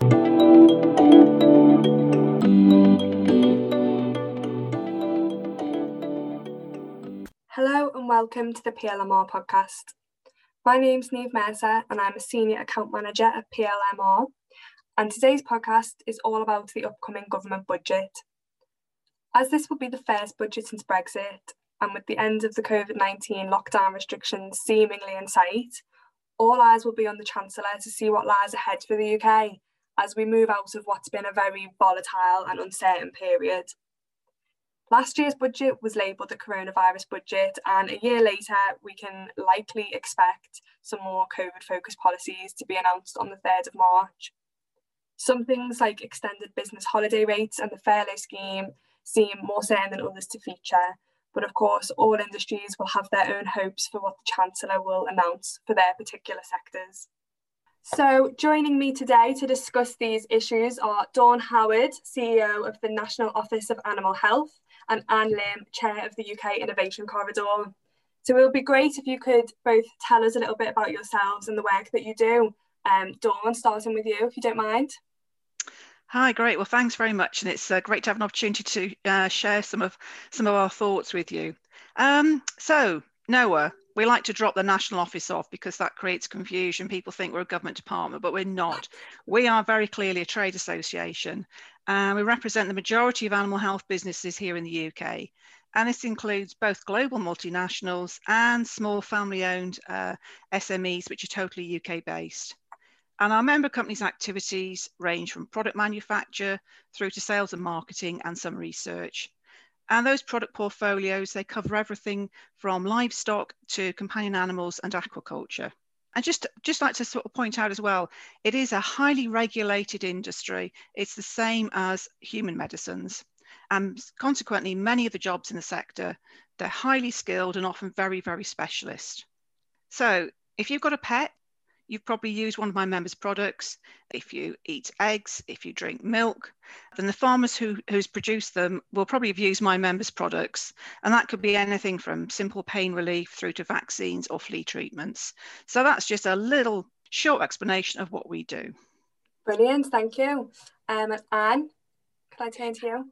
Hello and welcome to the PLMR podcast. My name's Neve Mercer and I'm a Senior Account Manager at PLMR. And today's podcast is all about the upcoming government budget. As this will be the first budget since Brexit, and with the end of the COVID 19 lockdown restrictions seemingly in sight, all eyes will be on the Chancellor to see what lies ahead for the UK as we move out of what's been a very volatile and uncertain period. Last year's budget was labelled the coronavirus budget, and a year later, we can likely expect some more COVID focused policies to be announced on the 3rd of March. Some things like extended business holiday rates and the furlough scheme seem more certain than others to feature, but of course, all industries will have their own hopes for what the Chancellor will announce for their particular sectors. So, joining me today to discuss these issues are Dawn Howard, CEO of the National Office of Animal Health, and Ann Limb, Chair of the UK Innovation Corridor. So it would be great if you could both tell us a little bit about yourselves and the work that you do. Um, Dawn, starting with you, if you don't mind. Hi, great. Well, thanks very much, and it's uh, great to have an opportunity to uh, share some of some of our thoughts with you. Um, so, NOAH, we like to drop the national office off because that creates confusion. People think we're a government department, but we're not. We are very clearly a trade association, and we represent the majority of animal health businesses here in the UK. And this includes both global multinationals and small family owned uh, SMEs, which are totally UK based. And our member companies' activities range from product manufacture through to sales and marketing and some research. And those product portfolios, they cover everything from livestock to companion animals and aquaculture. And just, just like to sort of point out as well, it is a highly regulated industry. It's the same as human medicines. And consequently, many of the jobs in the sector, they're highly skilled and often very, very specialist. So if you've got a pet, you've probably used one of my members' products. If you eat eggs, if you drink milk, then the farmers who, who's produced them will probably have used my members' products. And that could be anything from simple pain relief through to vaccines or flea treatments. So that's just a little short explanation of what we do. Brilliant, thank you. Um, Ann, could I turn to you?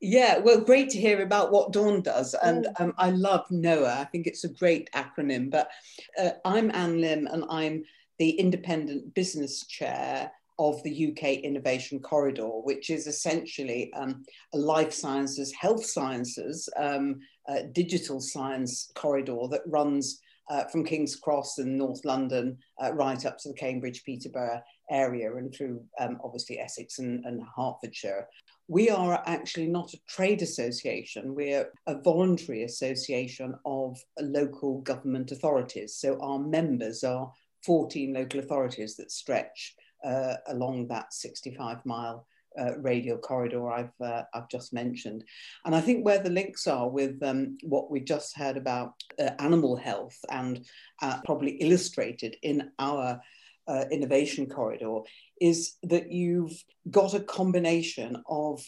Yeah, well, great to hear about what Dawn does. And mm. um, I love NOAH. I think it's a great acronym. But uh, I'm Ann Limb and I'm the independent business chair of the UK Innovation Corridor, which is essentially um, a life sciences, health sciences, um, uh, digital science corridor that runs uh, from King's Cross in North London uh, right up to the Cambridge Peterborough area and through um, obviously Essex and, and Hertfordshire. We are actually not a trade association, we're a voluntary association of local government authorities. So our members are 14 local authorities that stretch uh, along that 65 mile uh, radial corridor I've, uh, I've just mentioned. And I think where the links are with um, what we just heard about uh, animal health and uh, probably illustrated in our uh, innovation corridor is that you've got a combination of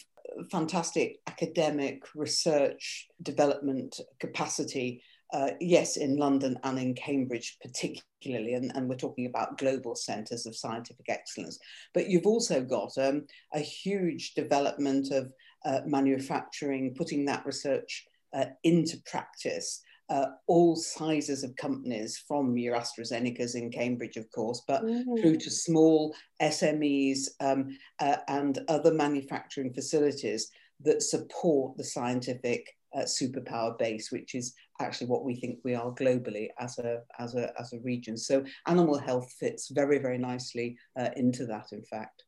fantastic academic research development capacity uh, yes, in London and in Cambridge particularly, and, and we're talking about global centres of scientific excellence. But you've also got um, a huge development of uh, manufacturing, putting that research uh, into practice. Uh, all sizes of companies, from your AstraZeneca's in Cambridge, of course, but mm. through to small SMEs um, uh, and other manufacturing facilities that support the scientific uh, superpower base, which is actually what we think we are globally as a, as a, as a region. So animal health fits very, very nicely uh, into that, in fact.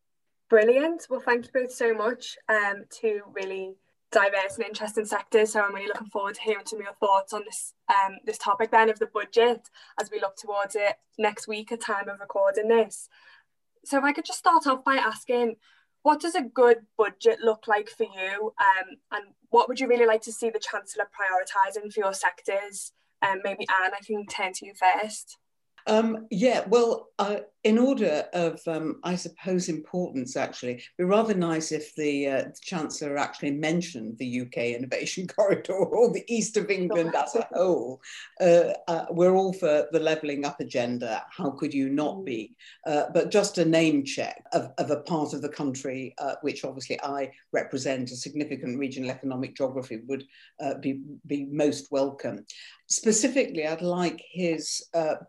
Brilliant. Well, thank you both so much. Um, two really diverse and interesting sectors. So I'm really looking forward to hearing some of your thoughts on this um, this topic then of the budget as we look towards it next week at time of recording this. So if I could just start off by asking, what does a good budget look like for you? Um, and what would you really like to see the Chancellor prioritising for your sectors? Um, maybe Ann, I can turn to you first. Um, yeah, well, uh, in order of, um, I suppose, importance, actually, it'd be rather nice if the, uh, the, Chancellor actually mentioned the UK Innovation Corridor or the East of England as a whole. Uh, uh, we're all for the levelling up agenda. How could you not be? Uh, but just a name check of, of, a part of the country, uh, which obviously I represent, a significant regional economic geography, would be, be most welcome. Specifically, I'd like his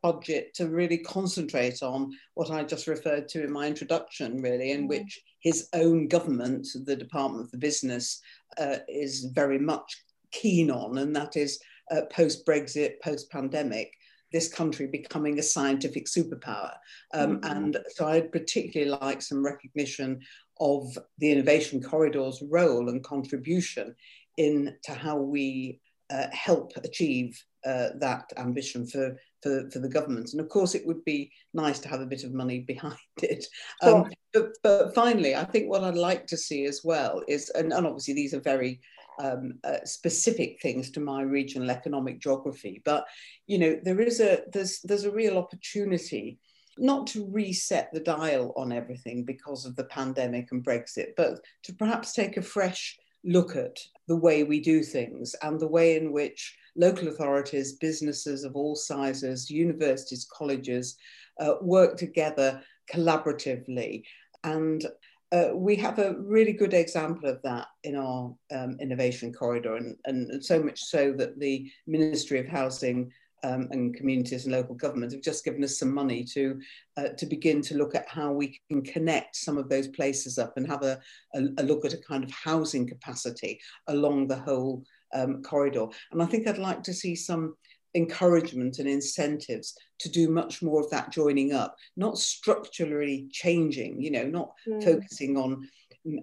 budget to really concentrate on what I just referred to in my introduction, really, in mm. which his own government, the Department for Business, uh, is very much keen on, and that is uh, post Brexit, post pandemic, this country becoming a scientific superpower. Um, mm-hmm. And so I'd particularly like some recognition of the innovation corridor's role and contribution in to how we uh, help achieve uh, that ambition for for, for the government. And of course, it would be nice to have a bit of money behind it. Um, but, but, finally, I think what I'd like to see as well is, and, and obviously these are very um, uh, specific things to my regional economic geography, but you know there is a there's there's a real opportunity not to reset the dial on everything because of the pandemic and Brexit, but to perhaps take a fresh look at the way we do things and the way in which local authorities, businesses of all sizes, universities, colleges uh, work together collaboratively. And uh, we have a really good example of that in our um, innovation corridor, and, and, so much so that the Ministry of Housing um, and Communities and Local Government have just given us some money to, uh, to begin to look at how we can connect some of those places up and have a, a, a look at a kind of housing capacity along the whole um, corridor. And I think I'd like to see some encouragement and incentives to do much more of that joining up, not structurally changing, you know, not mm. focusing on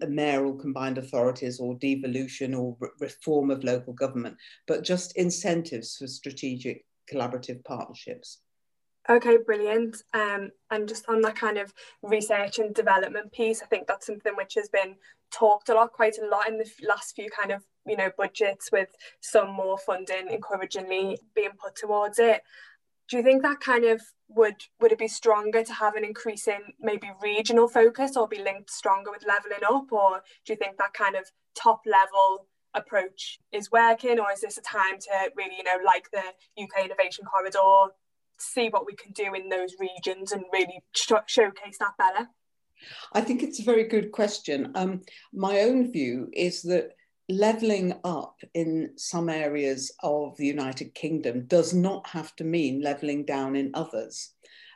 mayoral combined authorities or devolution or re reform of local government, but just incentives for strategic collaborative partnerships. Okay, brilliant. Um, and just on that kind of research and development piece, I think that's something which has been talked a lot, quite a lot in the last few kind of you know budgets, with some more funding encouragingly being put towards it. Do you think that kind of would would it be stronger to have an increasing maybe regional focus, or be linked stronger with leveling up, or do you think that kind of top level approach is working, or is this a time to really you know like the UK Innovation Corridor see what we can do in those regions and really sh- showcase that better? I think it's a very good question. Um, my own view is that levelling up in some areas of the United Kingdom does not have to mean levelling down in others.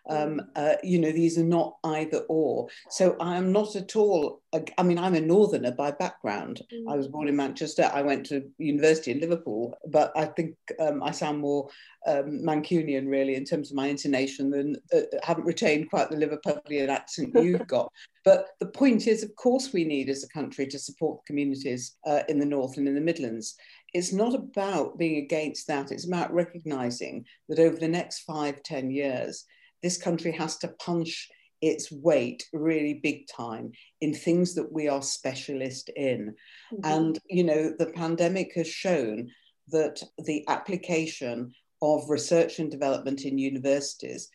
Um, uh, you know, these are not either or. So I am not at all, I mean, I'm a northerner by background. Mm. I was born in Manchester. I went to university in Liverpool, but I think um, I sound more um, Mancunian really in terms of my intonation than uh, haven't retained quite the Liverpudlian accent you've got. But the point is, of course, we need as a country to support communities uh, in the North and in the Midlands it's not about being against that. It's about recognizing that over the next five, ten years, this country has to punch its weight really big time in things that we are specialist in. Mm-hmm. And, you know, the pandemic has shown that the application of research and development in universities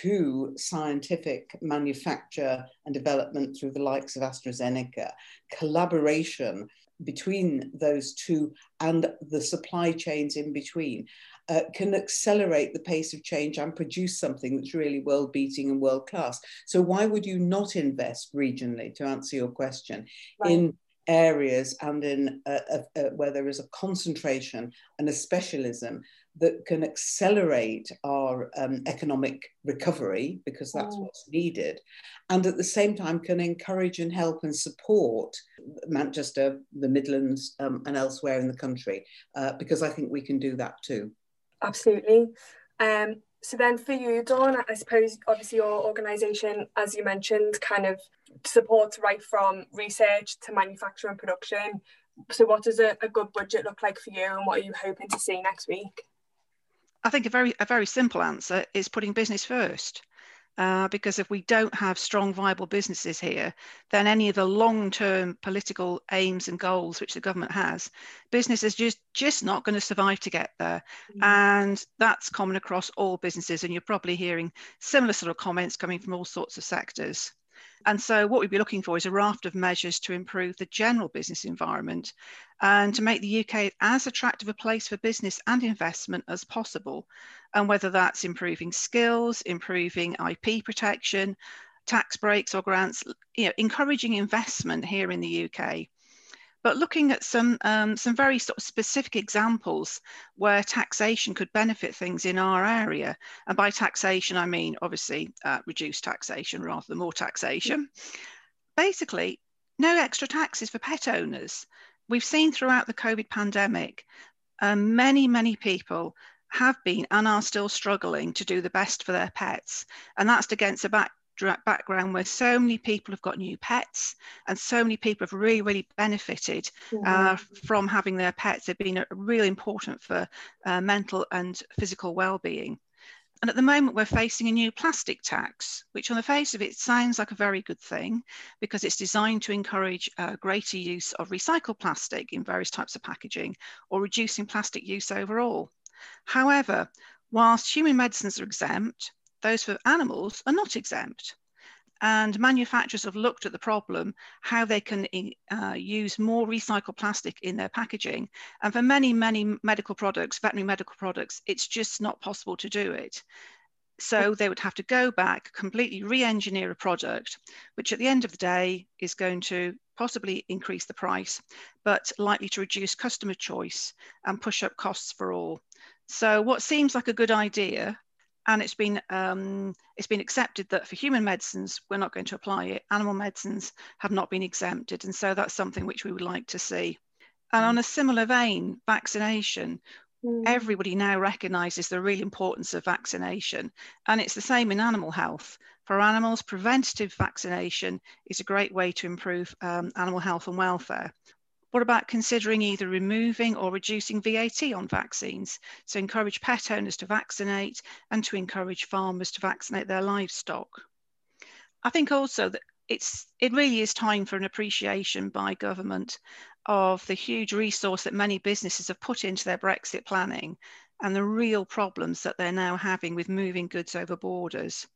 to scientific manufacture and development through the likes of AstraZeneca, collaboration between those two and the supply chains in between uh, can accelerate the pace of change and produce something that's really world beating and world class. So, why would you not invest regionally, to answer your question, right. in areas and in uh, uh, where there is a concentration and a specialism that can accelerate our um, economic recovery because that's oh. what's needed and at the same time can encourage and help and support manchester the midlands um, and elsewhere in the country uh, because i think we can do that too Absolutely. Um, so then for you, Dawn, I suppose obviously your organisation, as you mentioned, kind of supports right from research to manufacture and production. So what does a, a good budget look like for you and what are you hoping to see next week? I think a very a very simple answer is putting business first. Uh, because if we don't have strong, viable businesses here, then any of the long-term political aims and goals which the government has, business is just just not going to survive to get there. Mm-hmm. And that's common across all businesses. And you're probably hearing similar sort of comments coming from all sorts of sectors. And so what we'd be looking for is a raft of measures to improve the general business environment and to make the UK as attractive a place for business and investment as possible. And whether that's improving skills, improving IP protection, tax breaks or grants, you know, encouraging investment here in the UK but looking at some, um, some very sort of specific examples where taxation could benefit things in our area. And by taxation, I mean, obviously, uh, reduced taxation rather than more taxation. Basically, no extra taxes for pet owners. We've seen throughout the COVID pandemic, um, many, many people have been and are still struggling to do the best for their pets. And that's against a back, background where so many people have got new pets and so many people have really, really benefited uh, mm-hmm. from having their pets. They've been really important for uh, mental and physical well-being. And at the moment, we're facing a new plastic tax, which on the face of it sounds like a very good thing because it's designed to encourage uh, greater use of recycled plastic in various types of packaging or reducing plastic use overall. However, whilst human medicines are exempt, those for animals are not exempt. And manufacturers have looked at the problem, how they can uh, use more recycled plastic in their packaging. And for many, many medical products, veterinary medical products, it's just not possible to do it. So they would have to go back, completely re-engineer a product, which at the end of the day is going to possibly increase the price, but likely to reduce customer choice and push up costs for all. So what seems like a good idea and it's been um, it's been accepted that for human medicines we're not going to apply it. Animal medicines have not been exempted, and so that's something which we would like to see. And on a similar vein, vaccination. Mm. Everybody now recognises the real importance of vaccination, and it's the same in animal health. For animals, preventative vaccination is a great way to improve um, animal health and welfare. What about considering either removing or reducing VAT on vaccines? So encourage pet owners to vaccinate and to encourage farmers to vaccinate their livestock. I think also that it's it really is time for an appreciation by government of the huge resource that many businesses have put into their Brexit planning and the real problems that they're now having with moving goods over borders.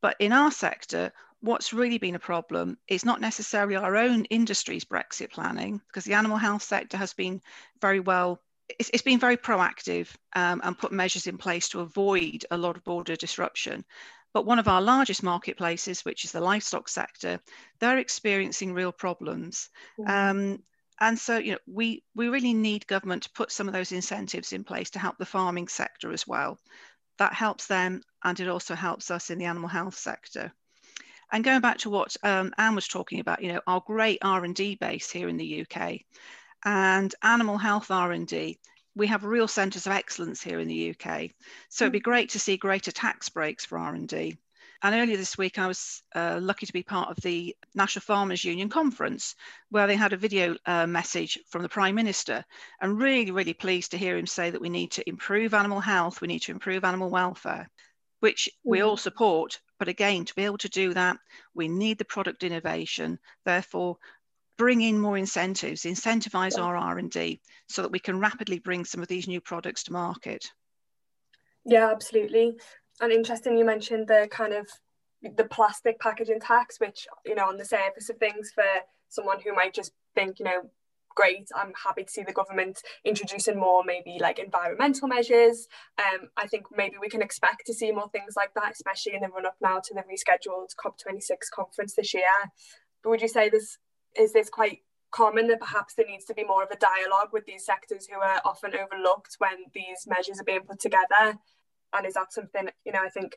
But in our sector, what's really been a problem is not necessarily our own industry's Brexit planning, because the animal health sector has been very well, it's, it's been very proactive um, and put measures in place to avoid a lot of border disruption. But one of our largest marketplaces, which is the livestock sector, they're experiencing real problems. Mm-hmm. Um, and so, you know, we, we really need government to put some of those incentives in place to help the farming sector as well. That helps them and it also helps us in the animal health sector. And going back to what um, Ann was talking about, you know, our great R&D base here in the UK and animal health R&D, we have real centres of excellence here in the UK. So it'd be hmm. great to see greater tax breaks for R&D. And earlier this week, I was uh, lucky to be part of the National Farmers Union conference, where they had a video uh, message from the Prime Minister. And really, really pleased to hear him say that we need to improve animal health, we need to improve animal welfare, which we all hmm. support. But again, to be able to do that, we need the product innovation. Therefore, bring in more incentives, incentivize our R&D so that we can rapidly bring some of these new products to market. Yeah, absolutely. And interesting, you mentioned the kind of the plastic packaging tax, which, you know, on the surface of things for someone who might just think, you know, great. I'm happy to see the government introducing more maybe like environmental measures. Um, I think maybe we can expect to see more things like that, especially in the run up now to the rescheduled COP26 conference this year. But would you say this is this quite common that perhaps there needs to be more of a dialogue with these sectors who are often overlooked when these measures are being put together? And is that something, you know, I think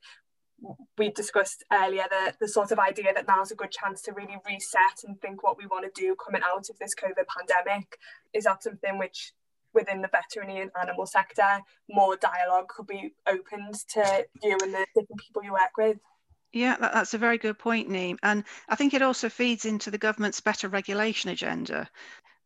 we discussed earlier the, the sort of idea that now's a good chance to really reset and think what we want to do coming out of this COVID pandemic. Is that something which within the veterinary and animal sector more dialogue could be opened to you and the different people you work with? Yeah, that, that's a very good point, Neve. And I think it also feeds into the government's better regulation agenda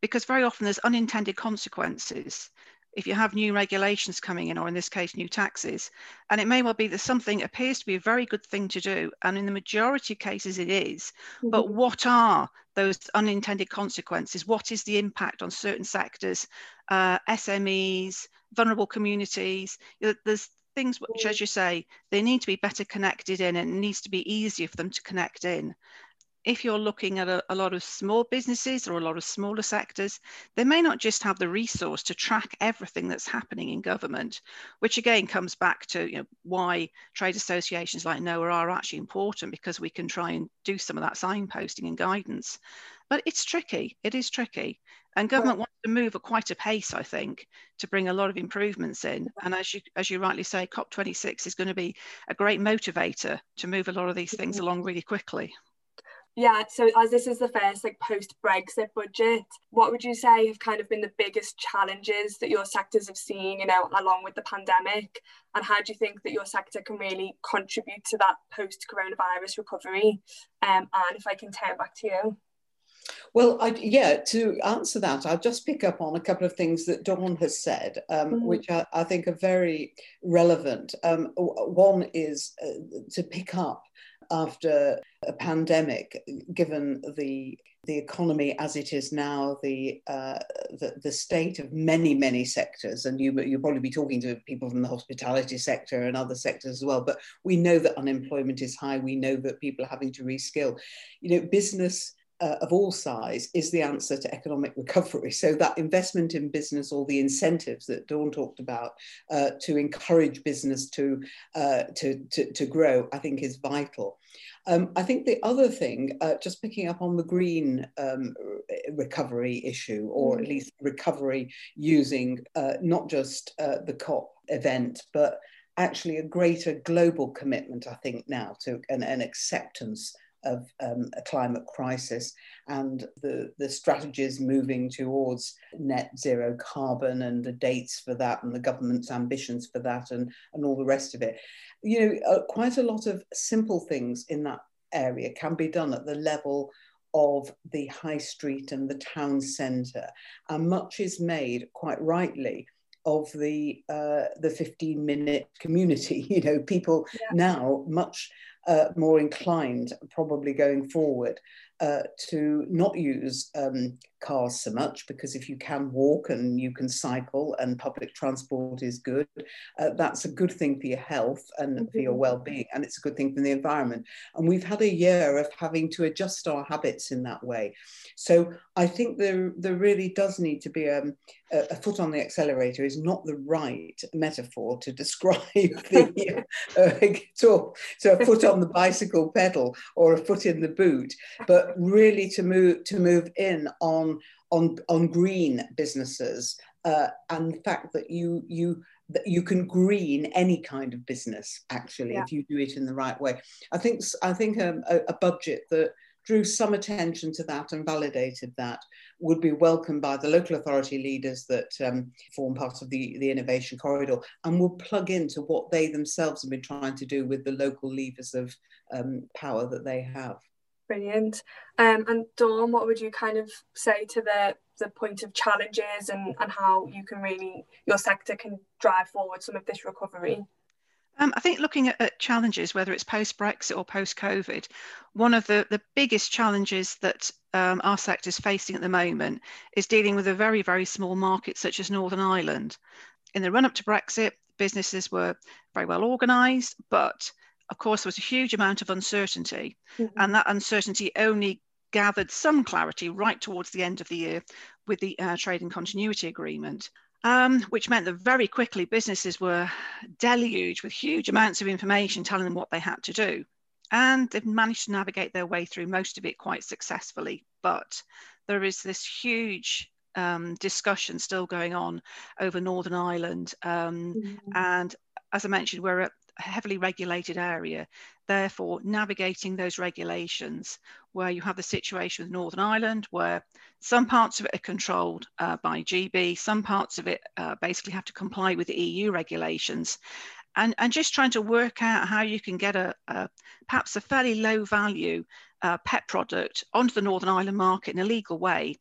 because very often there's unintended consequences if you have new regulations coming in, or in this case, new taxes. And it may well be that something appears to be a very good thing to do. And in the majority of cases, it is. Mm-hmm. But what are those unintended consequences? What is the impact on certain sectors, uh, SMEs, vulnerable communities? There's things which, as you say, they need to be better connected in and it needs to be easier for them to connect in if you're looking at a, a, lot of small businesses or a lot of smaller sectors, they may not just have the resource to track everything that's happening in government, which again comes back to you know, why trade associations like NOAH are actually important because we can try and do some of that signposting and guidance. But it's tricky, it is tricky. And government wants to move at quite a pace, I think, to bring a lot of improvements in. And as you as you rightly say, COP26 is going to be a great motivator to move a lot of these things along really quickly. Yeah, so as this is the first like post Brexit budget, what would you say have kind of been the biggest challenges that your sectors have seen, you know, along with the pandemic? And how do you think that your sector can really contribute to that post coronavirus recovery? Um, and if I can turn back to you. Well, I, yeah, to answer that, I'll just pick up on a couple of things that Dawn has said, um, mm-hmm. which I, I, think are very relevant. Um, one is uh, to pick up after a pandemic, given the the economy as it is now, the, uh, the, the state of many many sectors, and you you'll probably be talking to people from the hospitality sector and other sectors as well. But we know that unemployment is high. We know that people are having to reskill. You know, business uh, of all size is the answer to economic recovery. So that investment in business, all the incentives that Dawn talked about uh, to encourage business to, uh, to, to, to, grow, I think is vital. Um, I think the other thing, uh, just picking up on the green um, recovery issue, or at mm. least recovery using uh, not just uh, the COP event, but actually a greater global commitment, I think, now to an, an acceptance of um, a climate crisis and the, the strategies moving towards net zero carbon and the dates for that and the government's ambitions for that and, and all the rest of it. You know, uh, quite a lot of simple things in that area can be done at the level of the high street and the town centre. And much is made, quite rightly, of the uh, the 15 minute community. You know, people yeah. now much uh, more inclined, probably going forward, uh, to not use um, cars so much because if you can walk and you can cycle and public transport is good, uh, that's a good thing for your health and mm-hmm. for your mm-hmm. well-being, and it's a good thing for the environment. And we've had a year of having to adjust our habits in that way. So I think there there really does need to be um, a, a foot on the accelerator is not the right metaphor to describe the uh, so, so a foot on the bicycle pedal or a foot in the boot, but really to move to move in on on on green businesses uh, and the fact that you you that you can green any kind of business actually yeah. if you do it in the right way. I think I think um, a, a budget that drew some attention to that and validated that would be welcomed by the local authority leaders that um, form part of the, the innovation corridor and will plug into what they themselves have been trying to do with the local levers of um, power that they have. Brilliant. Um, and Dawn, what would you kind of say to the the point of challenges and, and how you can really your sector can drive forward some of this recovery? Um, I think looking at, at, challenges, whether it's post Brexit or post COVID, one of the, the biggest challenges that um, our sector is facing at the moment is dealing with a very, very small market such as Northern Ireland. In the run up to Brexit, businesses were very well organised, but of course, there was a huge amount of uncertainty, mm-hmm. and that uncertainty only gathered some clarity right towards the end of the year with the uh, trading continuity agreement um, which meant that very quickly businesses were deluged with huge amounts of information telling them what they had to do. And they've managed to navigate their way through most of it quite successfully. But there is this huge um, discussion still going on over Northern Ireland. Um, mm-hmm. And as I mentioned, we're a heavily regulated area. Therefore, navigating those regulations where you have the situation with Northern Ireland, where some parts of it are controlled uh, by GB, some parts of it uh, basically have to comply with EU regulations. And, and just trying to work out how you can get a, a perhaps a fairly low value uh, pet product onto the Northern Ireland market in a legal way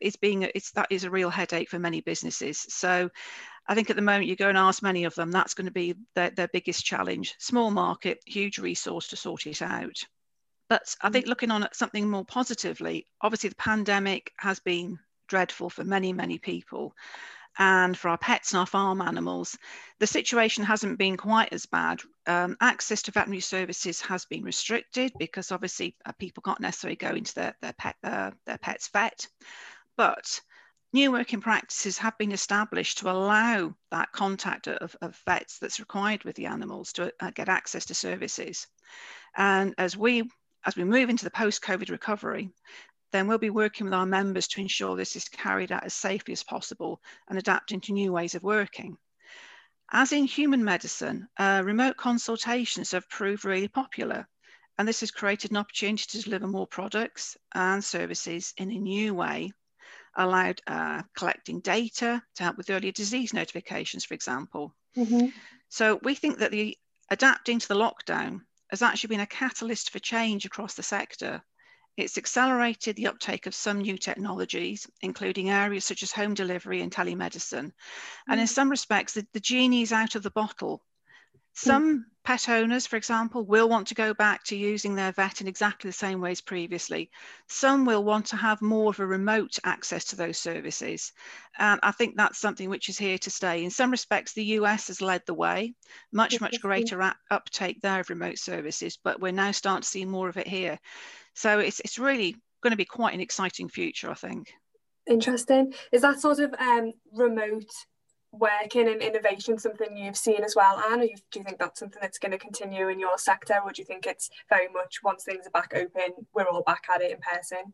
is being it's that is a real headache for many businesses. So I think at the moment you go and ask many of them, that's going to be their, their biggest challenge. Small market, huge resource to sort it out. But I think mm. looking on at something more positively, obviously the pandemic has been dreadful for many, many people. And for our pets and our farm animals, the situation hasn't been quite as bad. Um, access to veterinary services has been restricted because obviously uh, people can't necessarily go into their, their, pet, uh, their pet's vet. But new working practices have been established to allow that contact of, of vets that's required with the animals to uh, get access to services. And as we as we move into the post-COVID recovery, then we'll be working with our members to ensure this is carried out as safely as possible and adapting to new ways of working. As in human medicine, uh, remote consultations have proved really popular, and this has created an opportunity to deliver more products and services in a new way, allowed uh, collecting data to help with earlier disease notifications, for example. Mm-hmm. So we think that the adapting to the lockdown has actually been a catalyst for change across the sector it's accelerated the uptake of some new technologies, including areas such as home delivery and telemedicine. And in mm. some respects, the, the genie is out of the bottle. Some mm. pet owners, for example, will want to go back to using their vet in exactly the same ways previously. Some will want to have more of a remote access to those services. And I think that's something which is here to stay. In some respects, the US has led the way, much, much greater uptake there of remote services, but we're now starting to see more of it here. So it's, it's really going to be quite an exciting future, I think. Interesting. Is that sort of um, remote working and innovation something you've seen as well, Ann? Or do you think that's something that's going to continue in your sector? Or do you think it's very much once things are back open, we're all back at it in person?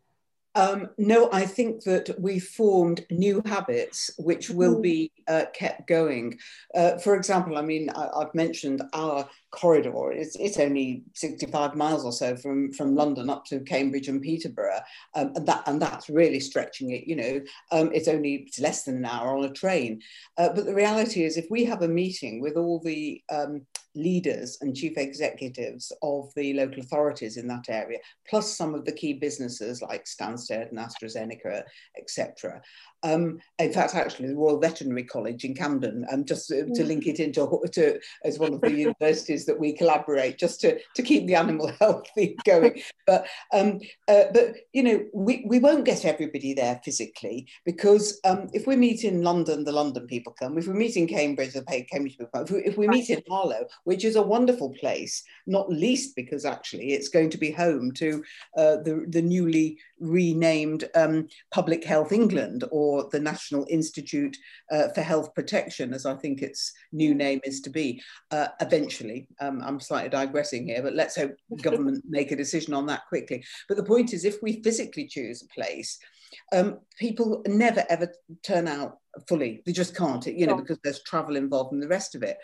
Um, no, I think that we formed new habits which will mm. be uh, kept going. Uh, for example, I mean, I, have mentioned our corridor. It's, it's only 65 miles or so from, from London up to Cambridge and Peterborough. Um, and, that, and that's really stretching it, you know. Um, it's only it's less than an hour on a train. Uh, but the reality is if we have a meeting with all the um, leaders and chief executives of the local authorities in that area, plus some of the key businesses like Stansted and AstraZeneca, etc. Um, in fact, actually, the Royal Veterinary College in Camden, um, just to, to link it into to, as one of the universities that we collaborate, just to, to keep the animal healthy going. But um, uh, but you know, we, we won't get everybody there physically because um, if we meet in London, the London people come. If we meet in Cambridge, the Cambridge people come. If we, if we meet in Harlow, which is a wonderful place, not least because actually it's going to be home to uh, the the newly renamed um, Public Health England or the National Institute uh, for Health Protection, as I think its new name is to be, uh, eventually. Um, I'm slightly digressing here, but let's hope the government make a decision on that quickly. But the point is, if we physically choose a place, um, people never ever turn out fully. They just can't, you know, because there's travel involved and the rest of it.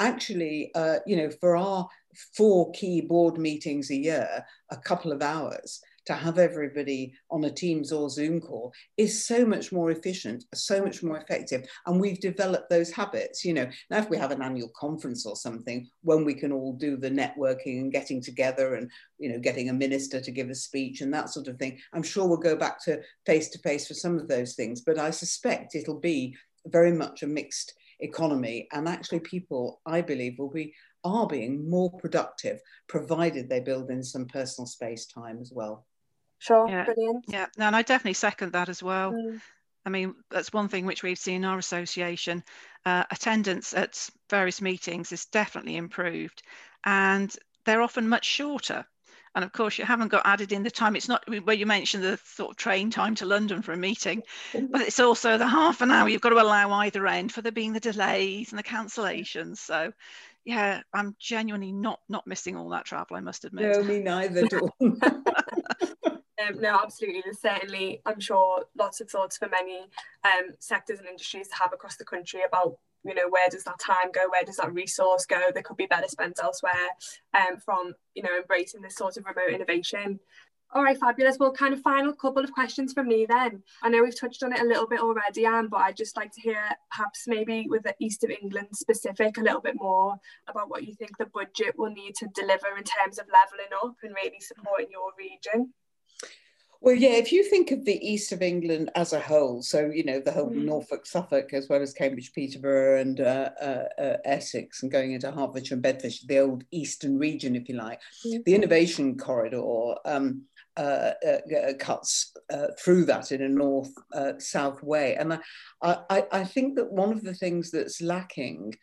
Actually, uh, you know, for our four key board meetings a year, a couple of hours, to have everybody on a Teams or Zoom call is so much more efficient, so much more effective. And we've developed those habits. You know, now if we have an annual conference or something, when we can all do the networking and getting together and, you know, getting a minister to give a speech and that sort of thing, I'm sure we'll go back to face to face for some of those things. But I suspect it'll be very much a mixed economy. And actually, people, I believe, will be are being more productive provided they build in some personal space time as well. Sure, yeah. brilliant. Yeah, no, and I definitely second that as well. Mm. I mean, that's one thing which we've seen in our association. Uh, attendance at various meetings is definitely improved, and they're often much shorter. And of course, you haven't got added in the time. It's not where you mentioned the sort of train time to London for a meeting, but it's also the half an hour you've got to allow either end for there being the delays and the cancellations. So, yeah, I'm genuinely not not missing all that travel. I must admit. No, me neither. Um, no, absolutely. There's certainly, I'm sure, lots of thoughts for many um, sectors and industries to have across the country about, you know, where does that time go? Where does that resource go? That could be better spent elsewhere um, from, you know, embracing this sort of remote innovation. All right, fabulous. Well, kind of final couple of questions from me then. I know we've touched on it a little bit already, Ann, but I'd just like to hear perhaps maybe with the East of England specific a little bit more about what you think the budget will need to deliver in terms of levelling up and really supporting your region. Well, yeah, if you think of the east of England as a whole, so, you know, the whole mm. Norfolk, Suffolk, as well as Cambridge, Peterborough, and uh, uh, uh, Essex, and going into Hertfordshire and Bedfordshire, the old eastern region, if you like, mm. the innovation corridor um, uh, uh, uh, cuts through that in a north south way. And I, I, I think that one of the things that's lacking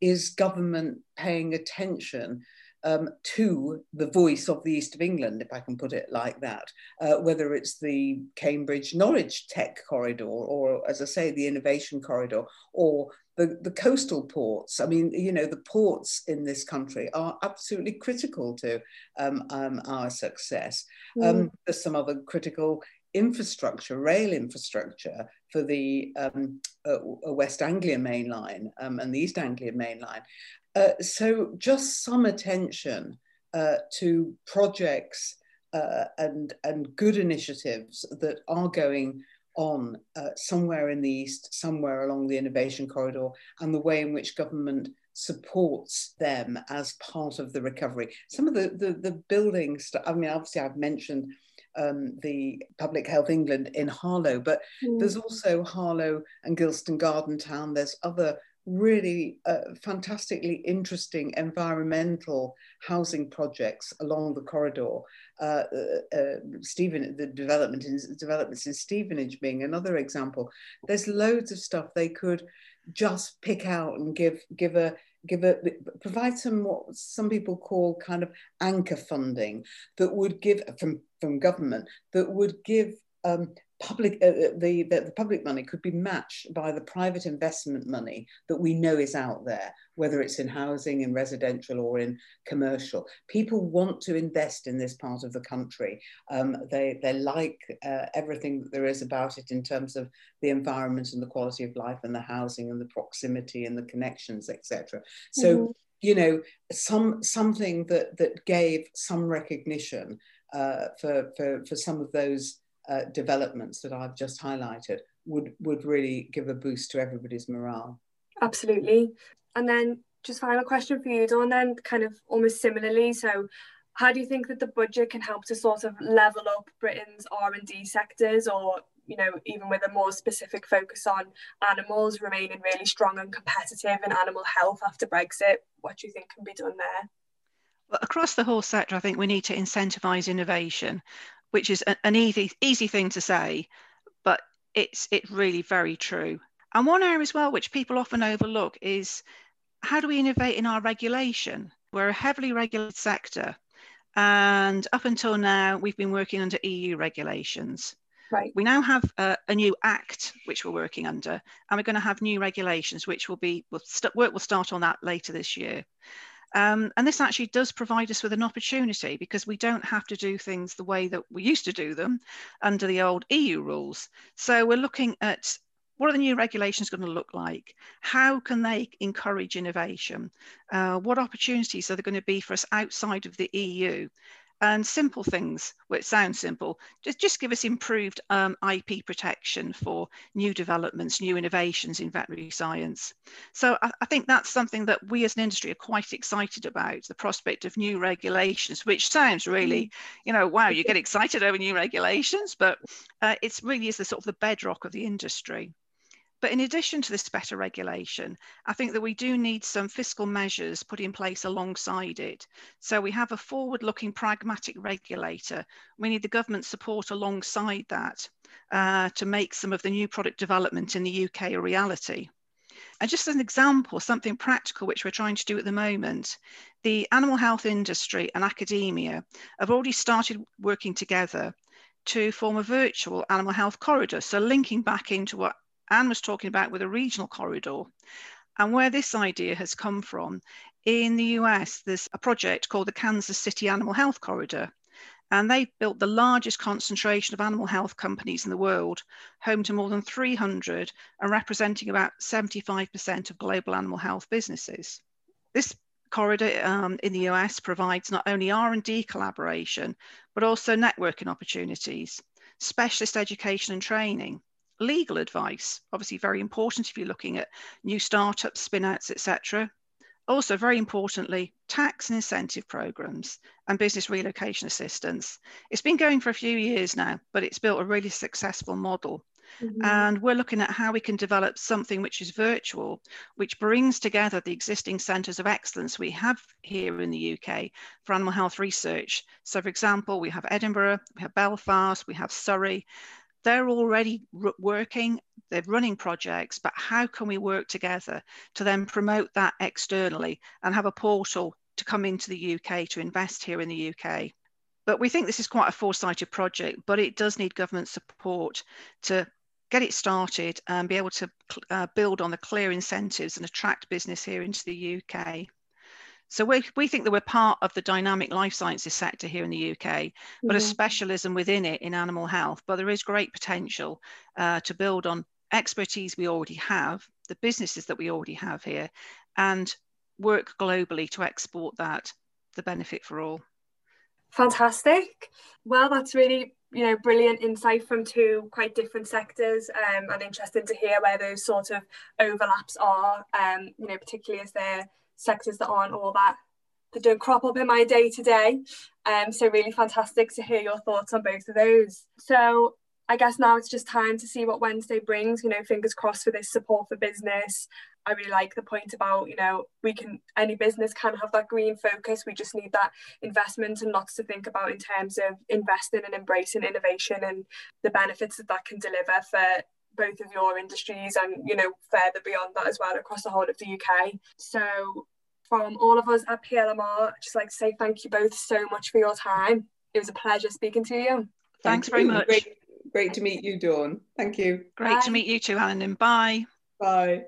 is government paying attention um, to the voice of the East of England, if I can put it like that, uh, whether it's the Cambridge Norwich Tech Corridor, or as I say, the Innovation Corridor, or the, the coastal ports. I mean, you know, the ports in this country are absolutely critical to um, um, our success. Mm. there's some other critical infrastructure, rail infrastructure for the um, uh, West Anglia main line um, and the East Anglia main line. Uh, so just some attention uh, to projects uh, and, and good initiatives that are going on uh, somewhere in the East, somewhere along the innovation corridor, and the way in which government supports them as part of the recovery. Some of the, the, the buildings, I mean, obviously I've mentioned um, the Public Health England in Harlow, but mm. there's also Harlow and Gilston Garden Town. There's other really uh, fantastically interesting environmental housing projects along the corridor. Uh, uh, uh, Stephen, the development in, developments in Stevenage being another example. There's loads of stuff they could just pick out and give give a give a provide some what some people call kind of anchor funding that would give from from government that would give um, public uh, uh, the, the, the public money could be matched by the private investment money that we know is out there whether it's in housing in residential or in commercial. People want to invest in this part of the country. Um, they they like uh, everything that there is about it in terms of the environment and the quality of life and the housing and the proximity and the connections etc so mm-hmm. you know some something that that gave some recognition uh, for, for for some of those uh, developments that I've just highlighted would would really give a boost to everybody's morale. Absolutely. And then just final question for you, Dawn, then kind of almost similarly. So how do you think that the budget can help to sort of level up Britain's R&D sectors or you know, even with a more specific focus on animals remaining really strong and competitive in animal health after Brexit, what do you think can be done there? Well, across the whole sector, I think we need to incentivise innovation which is an easy easy thing to say, but it's it's really very true. And one area as well, which people often overlook, is how do we innovate in our regulation? We're a heavily regulated sector, and up until now, we've been working under EU regulations. Right. We now have a, a, new act which we're working under, and we're going to have new regulations which will be will st- work will start on that later this year. Um, and this actually does provide us with an opportunity because we don't have to do things the way that we used to do them under the old EU rules. So we're looking at what are the new regulations going to look like? How can they encourage innovation? Uh, what opportunities are there going to be for us outside of the EU? And simple things, which sound simple, just, just give us improved um, IP protection for new developments, new innovations in veterinary science. So I, I, think that's something that we as an industry are quite excited about, the prospect of new regulations, which sounds really, mm. you know, wow, you get excited over new regulations, but uh, it's really is the sort of the bedrock of the industry. But in addition to this better regulation, I think that we do need some fiscal measures put in place alongside it. So we have a forward looking pragmatic regulator. We need the government support alongside that uh, to make some of the new product development in the UK a reality. And just as an example, something practical which we're trying to do at the moment, the animal health industry and academia have already started working together to form a virtual animal health corridor. So linking back into what Ann was talking about with a regional corridor. And where this idea has come from, in the US, there's a project called the Kansas City Animal Health Corridor. And they built the largest concentration of animal health companies in the world, home to more than 300 and representing about 75% of global animal health businesses. This corridor um, in the US provides not only R&D collaboration, but also networking opportunities, specialist education and training, legal advice, obviously very important if you're looking at new startups, spin-outs, etc. Also, very importantly, tax and incentive programs and business relocation assistance. It's been going for a few years now, but it's built a really successful model. Mm-hmm. And we're looking at how we can develop something which is virtual, which brings together the existing centres of excellence we have here in the UK for animal health research. So, for example, we have Edinburgh, we have Belfast, we have Surrey, they're already working, they're running projects, but how can we work together to then promote that externally and have a portal to come into the UK to invest here in the UK? But we think this is quite a foresighted project, but it does need government support to get it started and be able to uh, build on the clear incentives and attract business here into the UK. So we, we think that we're part of the dynamic life sciences sector here in the UK, mm-hmm. but a specialism within it in animal health. But there is great potential uh, to build on expertise we already have, the businesses that we already have here, and work globally to export that, the benefit for all. Fantastic. Well, that's really you know brilliant insight from two quite different sectors um, and interesting to hear where those sort of overlaps are um, you know particularly as they're sectors that aren't all that that don't crop up in my day to day. Um, so really fantastic to hear your thoughts on both of those. So I guess now it's just time to see what Wednesday brings. You know, fingers crossed for this support for business. I really like the point about, you know, we can, any business can have that green focus. We just need that investment and lots to think about in terms of investing and embracing innovation and the benefits that that can deliver for both of your industries and you know further beyond that as well across the whole of the UK. So from all of us at PLMR, I'd just like to say thank you both so much for your time. It was a pleasure speaking to you. Thanks very much. Great, great to meet you, Dawn. Thank you. Great Bye. to meet you too, Helen. And bye. Bye.